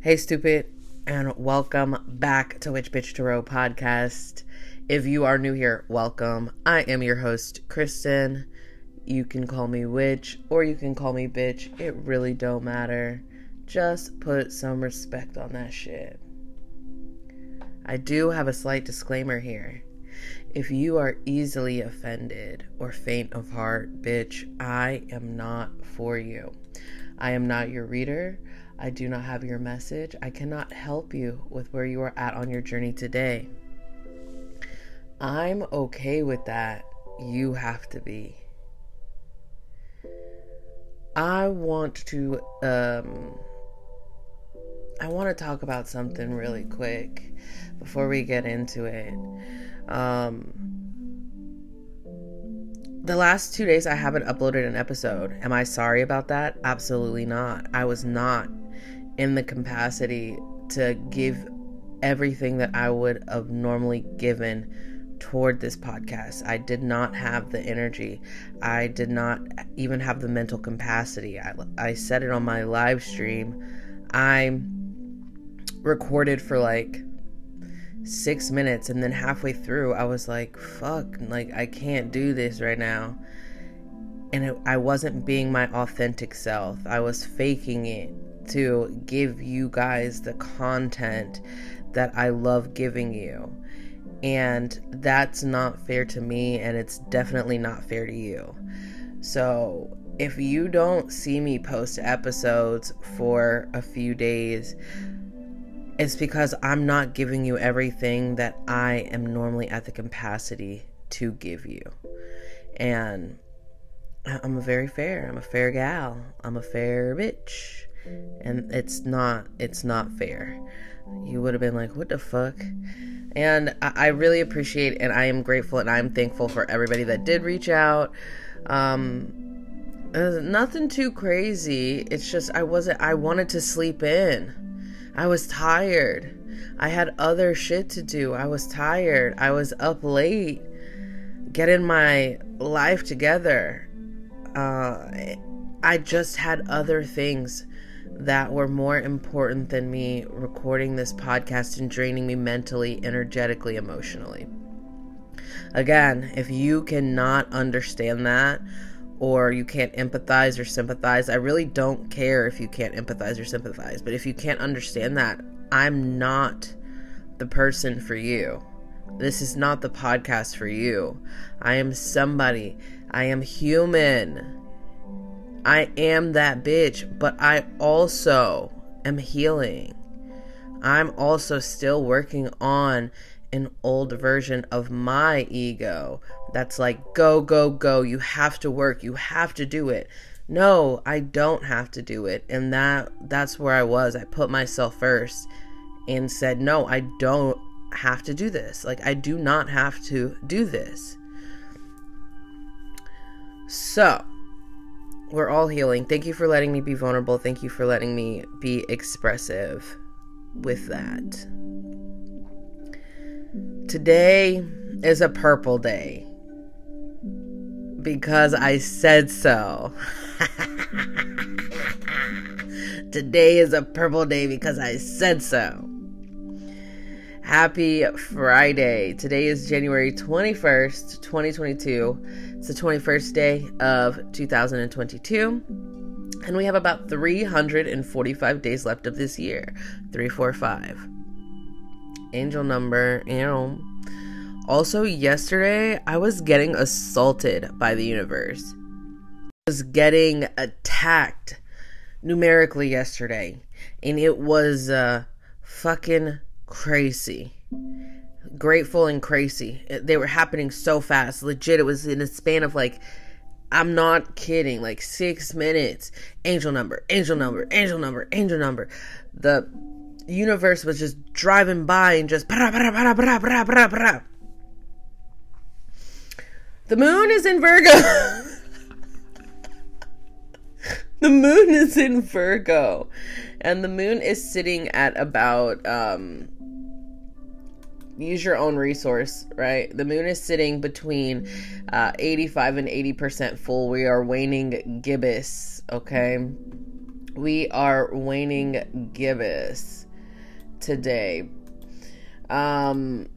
Hey, stupid, and welcome back to Witch Bitch Tarot podcast. If you are new here, welcome. I am your host, Kristen. You can call me witch or you can call me bitch. It really don't matter. Just put some respect on that shit. I do have a slight disclaimer here. If you are easily offended or faint of heart, bitch, I am not for you. I am not your reader. I do not have your message. I cannot help you with where you are at on your journey today. I'm okay with that. You have to be. I want to um I want to talk about something really quick before we get into it. Um the last 2 days I haven't uploaded an episode. Am I sorry about that? Absolutely not. I was not in the capacity to give everything that I would have normally given toward this podcast. I did not have the energy. I did not even have the mental capacity. I, I said it on my live stream. I recorded for like six minutes and then halfway through I was like, fuck, like I can't do this right now. And it, I wasn't being my authentic self, I was faking it to give you guys the content that I love giving you. And that's not fair to me, and it's definitely not fair to you. So, if you don't see me post episodes for a few days, it's because I'm not giving you everything that I am normally at the capacity to give you. And I'm a very fair, I'm a fair gal, I'm a fair bitch and it's not it's not fair. You would have been like what the fuck? And I, really appreciate and i am grateful and i'm thankful for everybody that did reach out. Um nothing too crazy. It's just i wasn't i wanted to sleep in. I was tired. I had other shit to do. I was tired. I was up late getting my life together. Uh i just had other things that were more important than me recording this podcast and draining me mentally, energetically, emotionally. Again, if you cannot understand that, or you can't empathize or sympathize, I really don't care if you can't empathize or sympathize, but if you can't understand that, I'm not the person for you. This is not the podcast for you. I am somebody. I am human. I am that bitch, but I also am healing. I'm also still working on an old version of my ego that's like, go, go, go. You have to work. You have to do it. No, I don't have to do it. And that that's where I was. I put myself first and said, no, I don't have to do this. Like, I do not have to do this. So, we're all healing. Thank you for letting me be vulnerable. Thank you for letting me be expressive with that. Today is a purple day because I said so. Today is a purple day because I said so. Happy Friday. Today is January 21st, 2022. It's the 21st day of 2022. And we have about 345 days left of this year. 345. Angel number. Also, yesterday, I was getting assaulted by the universe. I was getting attacked numerically yesterday. And it was uh, fucking crazy grateful and crazy. They were happening so fast. Legit, it was in a span of like, I'm not kidding, like six minutes. Angel number, angel number, angel number, angel number. The universe was just driving by and just. The moon is in Virgo. the moon is in Virgo. And the moon is sitting at about um use your own resource, right? The moon is sitting between uh, 85 and 80% full. We are waning gibbous, okay? we are waning gibbous today. Um,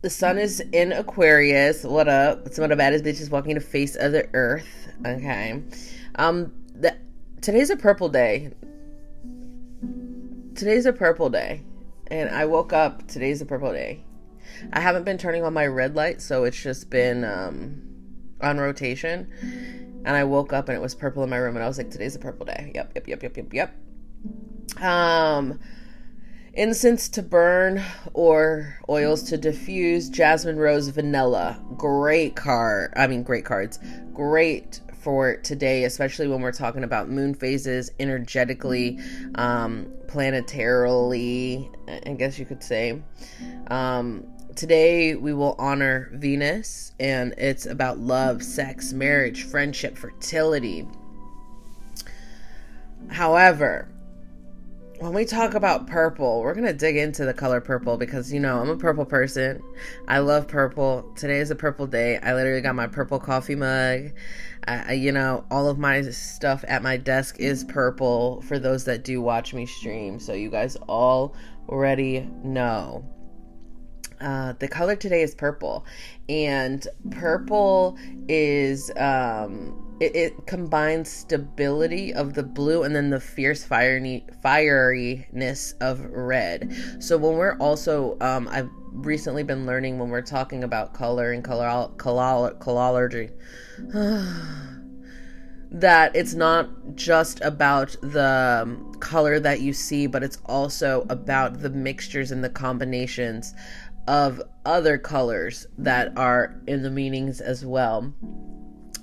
the sun is in Aquarius. What up? Some of the baddest bitches walking the face of the earth. Okay. Um, the, today's a purple day. Today's a purple day. And I woke up. Today's a purple day. I haven't been turning on my red light, so it's just been um, on rotation. And I woke up and it was purple in my room, and I was like, today's a purple day. Yep, yep, yep, yep, yep, yep. Um, incense to burn or oils to diffuse jasmine rose vanilla great card i mean great cards great for today especially when we're talking about moon phases energetically um planetarily i guess you could say. Um today we will honor venus and it's about love sex marriage friendship fertility. However when we talk about purple, we're going to dig into the color purple because, you know, I'm a purple person. I love purple. Today is a purple day. I literally got my purple coffee mug. I, you know, all of my stuff at my desk is purple for those that do watch me stream. So you guys all already know. Uh, the color today is purple, and purple is um, it, it, combines stability of the blue and then the fierce fiery, fieriness of red. So when we're also, um, I've recently been learning when we're talking about color and color color colorology. that it's not just about the um, color that you see, but it's also about the mixtures and the combinations of other colors that are in the meanings as well.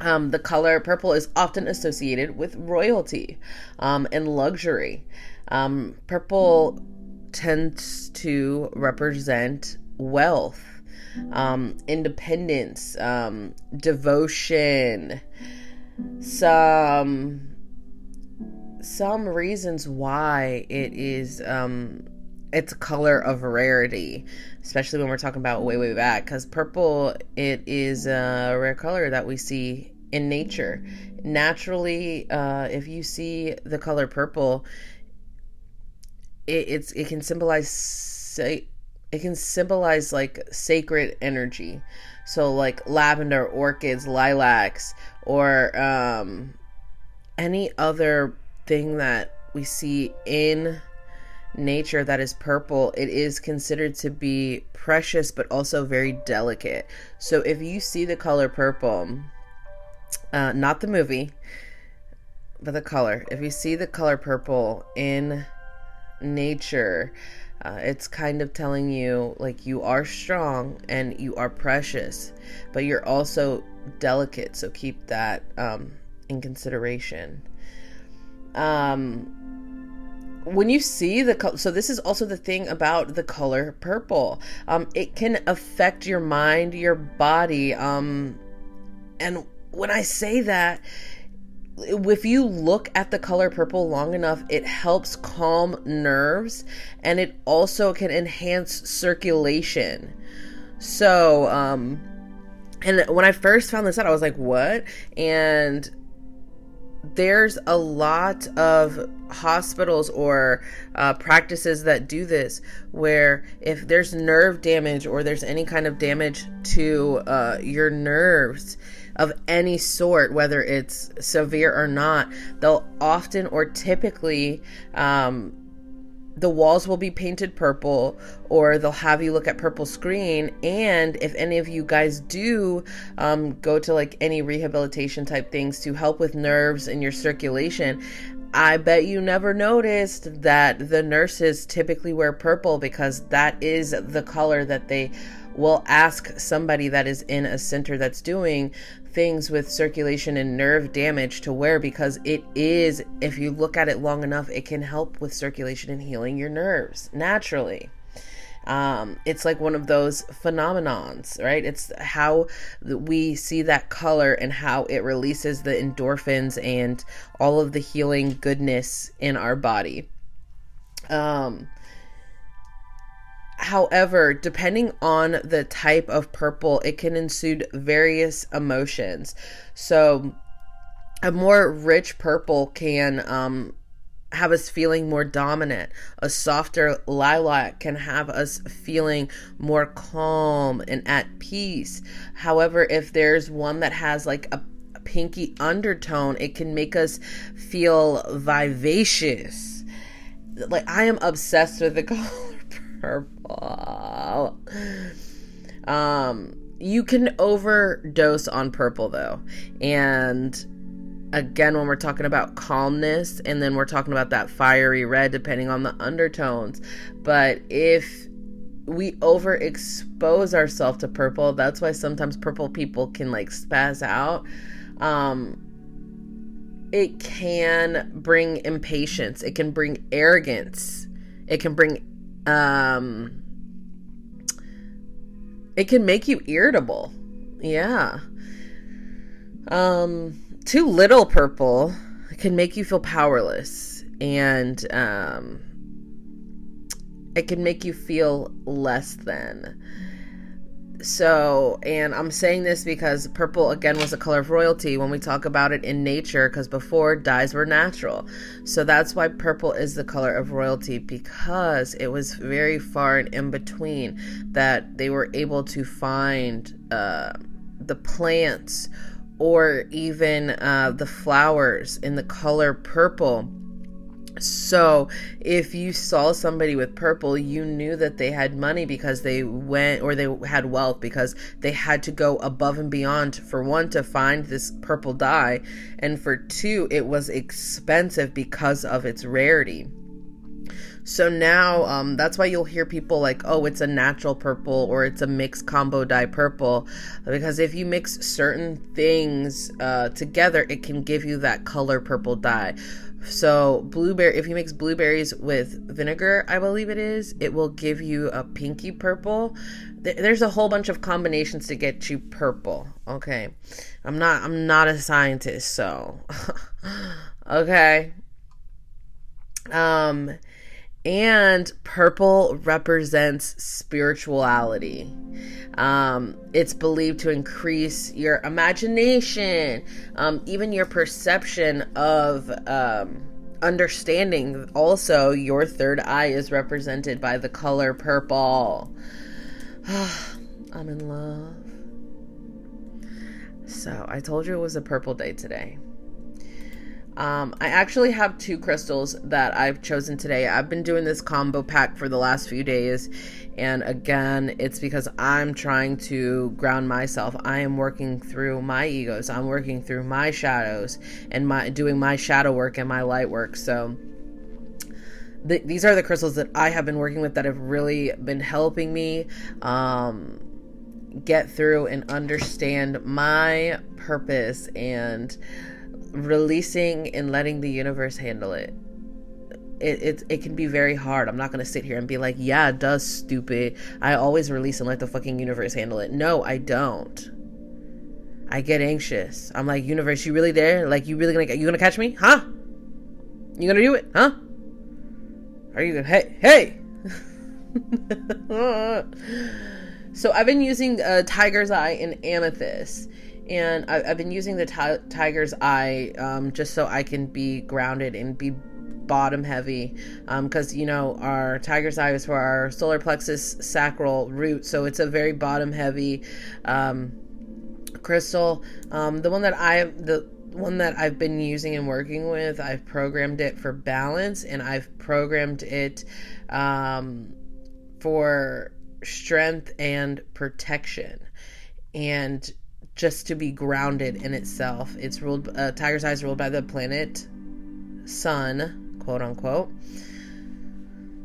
Um, the color purple is often associated with royalty um, and luxury. Um, purple tends to represent wealth, um, independence, um, devotion, some some reasons why it is um, it's color of rarity, especially when we're talking about way way back. Because purple, it is a rare color that we see in nature. Naturally, uh, if you see the color purple, it, it's it can symbolize say it can symbolize like sacred energy. So like lavender, orchids, lilacs, or um, any other thing that we see in nature that is purple, it is considered to be precious but also very delicate. So if you see the color purple, uh, not the movie, but the color, if you see the color purple in nature, uh, it's kind of telling you like you are strong and you are precious, but you're also delicate. So keep that um, in consideration. Um, when you see the color, so this is also the thing about the color purple. Um, it can affect your mind, your body. Um, and when I say that, if you look at the color purple long enough, it helps calm nerves and it also can enhance circulation. So, um, and when I first found this out, I was like, what? And there's a lot of hospitals or uh, practices that do this where if there's nerve damage or there's any kind of damage to uh, your nerves of any sort whether it's severe or not they'll often or typically um, the walls will be painted purple or they'll have you look at purple screen. And if any of you guys do um, go to like any rehabilitation type things to help with nerves and your circulation I bet you never noticed that the nurses typically wear purple because that is the color that they will ask somebody that is in a center that's doing things with circulation and nerve damage to wear because it is, if you look at it long enough, it can help with circulation and healing your nerves naturally. Um, it's like one of those phenomenons, right? It's how we see that color and how it releases the endorphins and all of the healing goodness in our body. Um, However, depending on the type of purple, it can include various emotions. So, a more rich purple can um, have us feeling more dominant. A softer lilac can have us feeling more calm and at peace. However, if there's one that has like a, pinky undertone, it can make us feel vivacious. Like I am obsessed with the color Um you can overdose on purple though. And again when we're talking about calmness and then we're talking about that fiery red depending on the undertones. But if we overexpose ourselves to purple that's why sometimes purple people can like spaz out. Um it can bring impatience. It can bring arrogance. It can bring um it can make you irritable yeah um too little purple can make you feel powerless and um, it can make you feel less than. So, and I'm saying this because purple again was a color of royalty when we talk about it in nature, because before dyes were natural. So that's why purple is the color of royalty because it was very far and in between that they were able to find uh, the plants or even uh, the flowers in the color purple. So, if you saw somebody with purple, you knew that they had money because they went, or they had wealth because they had to go above and beyond for one, to find this purple dye, and for two, it was expensive because of its rarity. So now um, that's why you'll hear people like, oh, it's a natural purple or it's a mixed combo dye purple. Because if you mix certain things uh, together, it can give you that color purple dye. So, blueberry, if you mix blueberries with vinegar, I believe it is, it will give you a pinky purple. There's a whole bunch of combinations to get you purple. Okay. I'm not I'm not a scientist, so okay. Um and purple represents spirituality. Um, it's believed to increase your imagination, um, even your perception of um, understanding. Also, your third eye is represented by the color purple. I'm in love. So, I told you it was a purple day today. Um, I actually have two crystals that I've chosen today. I've been doing this combo pack for the last few days, and again, it's because I'm trying to ground myself. I am working through my egos. I'm working through my shadows and my doing my shadow work and my light work. So th- these are the crystals that I have been working with that have really been helping me um, get through and understand my purpose and releasing and letting the universe handle it. It, it, it can be very hard. I'm not gonna sit here and be like, yeah, it does, stupid. I always release and let the fucking universe handle it. No, I don't. I get anxious. I'm like, universe, you really there? Like, you really gonna you gonna catch me? Huh? You gonna do it? Huh? Are you gonna? Hey, hey! so I've been using uh, Tiger's Eye and Amethyst and I, have been using the t- tiger's eye um, just so I can be grounded and be bottom heavy because um, you know our tiger's eye is for our solar plexus sacral root so it's a very bottom heavy um, crystal. Um, the one that i the one that i've been using and working with i've programmed it for balance and i've programmed it um, for strength and protection. And just to be grounded in itself. It's ruled, uh, Tiger's Eye is ruled by the planet Sun, quote unquote.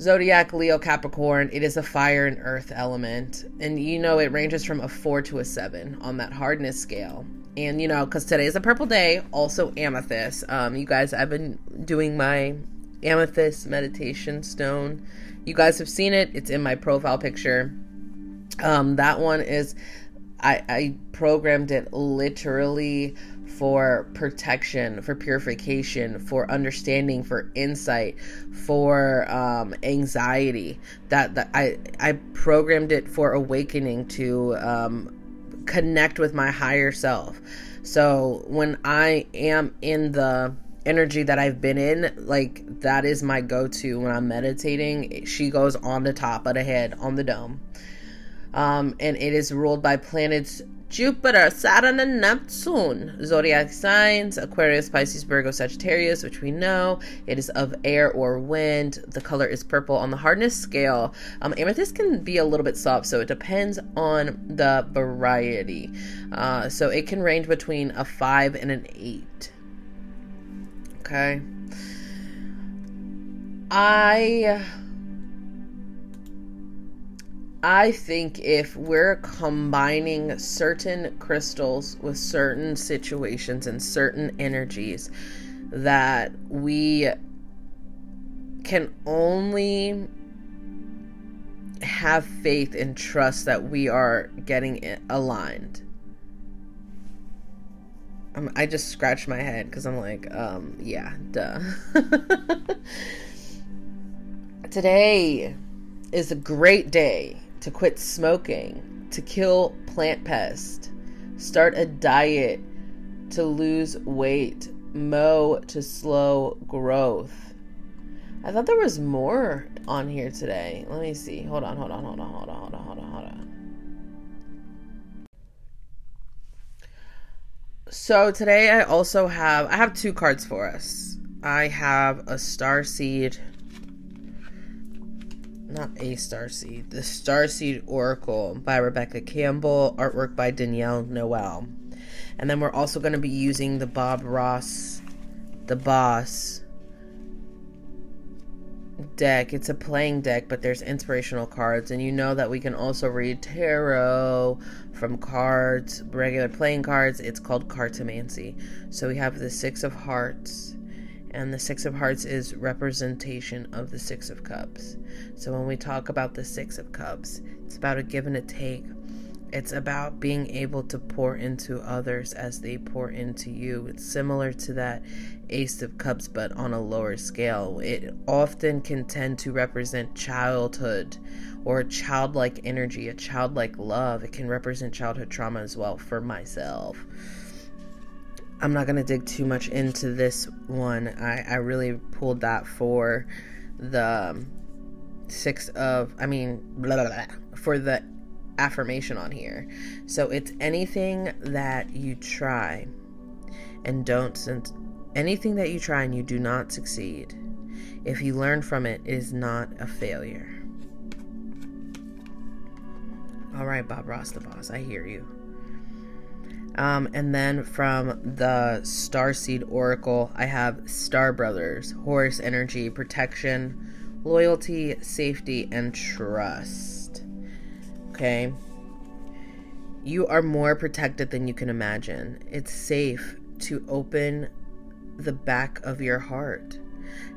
Zodiac Leo Capricorn, it is a fire and earth element. And you know, it ranges from a four to a seven on that hardness scale. And you know, because today is a purple day, also amethyst. Um, you guys, I've been doing my amethyst meditation stone. You guys have seen it, it's in my profile picture. Um, that one is I, I programmed it literally for protection, for purification, for understanding, for insight, for um, anxiety. That, that I I programmed it for awakening to um, connect with my higher self. So when I am in the energy that I've been in, like that is my go to when I'm meditating. She goes on the top of the head on the dome. Um, and it is ruled by planets Jupiter, Saturn, and Neptune. Zodiac signs Aquarius, Pisces, Virgo, Sagittarius, which we know. It is of air or wind. The color is purple. On the hardness scale, um, amethyst can be a little bit soft, so it depends on the variety. Uh, so it can range between a 5 and an 8. Okay. I I think if we're combining certain crystals with certain situations and certain energies, that we can only have faith and trust that we are getting aligned. I just scratched my head because I'm like, um, yeah, duh. Today is a great day to quit smoking, to kill plant pest, start a diet to lose weight, mow to slow growth. I thought there was more on here today. Let me see. Hold on, hold on, hold on, hold on, hold on, hold on, hold on. So today I also have I have two cards for us. I have a star seed not a star seed, the Star Seed Oracle by Rebecca Campbell, artwork by Danielle Noel. And then we're also going to be using the Bob Ross, the Boss deck. It's a playing deck, but there's inspirational cards. And you know that we can also read tarot from cards, regular playing cards. It's called cartomancy. So we have the Six of Hearts and the Six of Hearts is representation of the Six of Cups. So when we talk about the Six of Cups, it's about a give and a take. It's about being able to pour into others as they pour into you. It's similar to that Ace of Cups, but on a lower scale. It often can tend to represent childhood or childlike energy, a childlike love. It can represent childhood trauma as well for myself. I'm not to dig too much into this one. I, I really pulled that for the um, six of, I mean, blah, blah, blah, for the affirmation on here. So it's anything that you try and don't, since anything that you try and you do not succeed, if you learn from it, it is not a failure. All right, Bob Ross, the boss, I hear you. Um, and then from the Star Seed Oracle, I have Star Brothers, Horus Energy, Protection, Loyalty, Safety, and Trust. Okay. You are more protected than you can imagine. It's safe to open the back of your heart.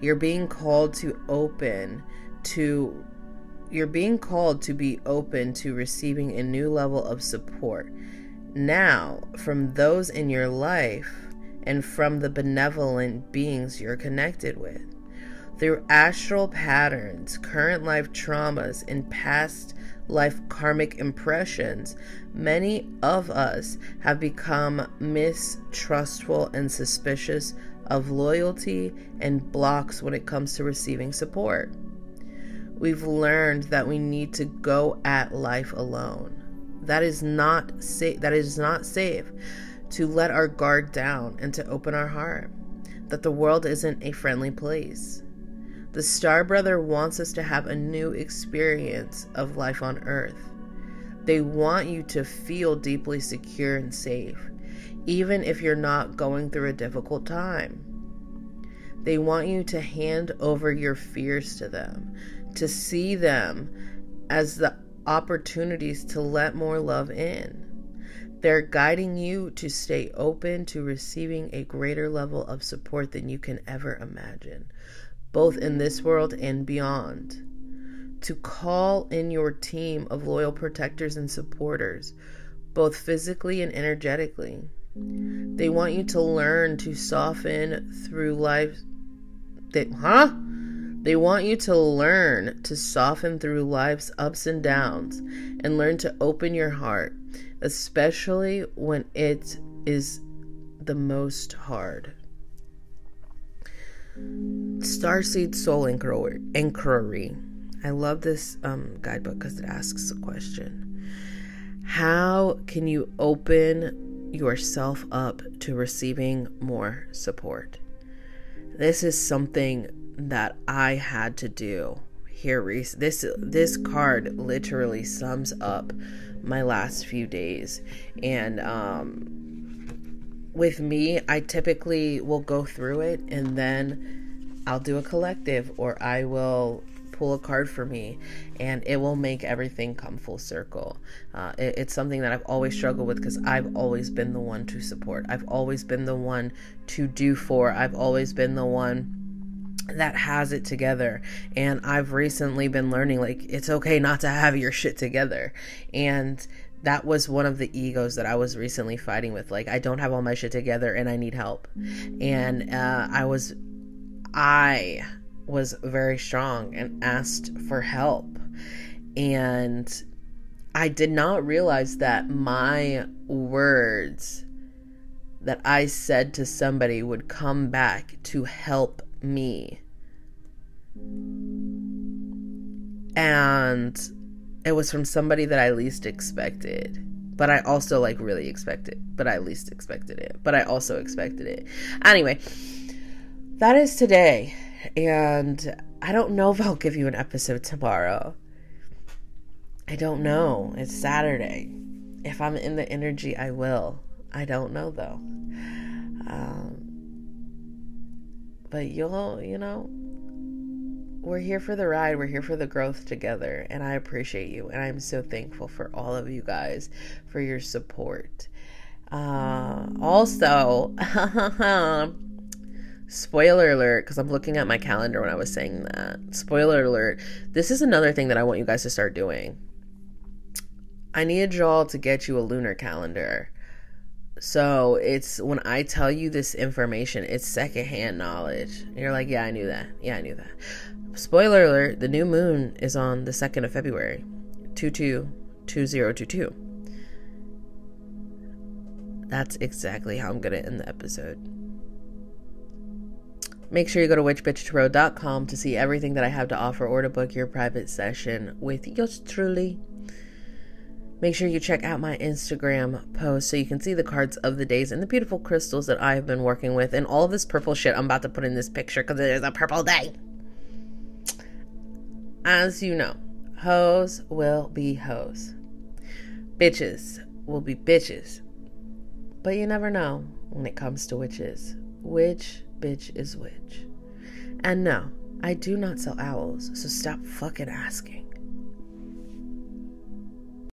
You're being called to open to you're being called to be open to receiving a new level of support now from those in your life and from the benevolent beings you're connected with. Through astral patterns, current life traumas, and past life karmic impressions, many of us have become mistrustful and suspicious of loyalty and blocks when it comes to receiving support. We've learned that we need to go at life alone that is not safe. That is not safe to let our guard down and to open our heart. That the world isn't a friendly place. The Star Brother wants us to have a new experience of life on Earth. They want you to feel deeply secure and safe, even if you're not going through a difficult time. They want you to hand over your fears to them, to see them as the opportunities to let more love in. They're guiding you to stay open to receiving a greater level of support than you can ever imagine, both in this world and beyond. To call in your team of loyal protectors and supporters, both physically and energetically. They want you to learn to soften through life. They, huh? They want you to learn to soften through life's ups and downs and learn to open your heart, especially when it is the most hard. Starseed Soul Inquiry. I love this um, guidebook because it asks a question. How can you open yourself up to receiving more support? This is something that I had to do here. This this card literally sums up my last few days, and um, with me, I typically will go through it and then I'll do a collective or I will pull a card for me and it will make everything come full circle. Uh, it, it's something that I've always struggled with because I've always been the one to support. I've always been the one to do for. I've always been the one that has it together. And I've recently been learning like it's okay not to have your shit together. And that was one of the egos that I was recently fighting with. Like, I don't have all my shit together and I need help. And uh, I was, I was very strong and asked for help. And I did not realize that my words that I said to somebody would come back to help me. And it was from somebody that I least expected. But I also like really expected, but I least expected it. But I also expected it. Anyway, that is today. And I don't know if I'll give you an episode tomorrow. I don't know. It's Saturday. If I'm in the energy, I will. I don't know though. Um, but you'll, you know, we're here for the ride. We're here for the growth together. And I appreciate you. And I'm so thankful for all of you guys for your support. Uh, also, Spoiler alert, because I'm looking at my calendar when I was saying that. Spoiler alert, this is another thing that I want you guys to start doing. I need y'all to get you a lunar calendar. So it's when I tell you this information, it's secondhand knowledge. You're like, yeah, I knew that. Yeah, I knew that. Spoiler alert, the new moon is on the 2nd of February, 222022. That's exactly how I'm to end the episode. Make sure you go to witchbitchtarot.com to see everything that I have to offer or to book your private session with yours truly. Make sure you check out my Instagram post so you can see the cards of the days and the beautiful crystals that I have been working with and all this purple shit I'm about to put in this picture because it is a purple day. As you know, hoes will be hoes. Bitches will be bitches. But you never know when it comes to witches. Which bitch is which. And no, I do not sell owls, so stop fucking asking.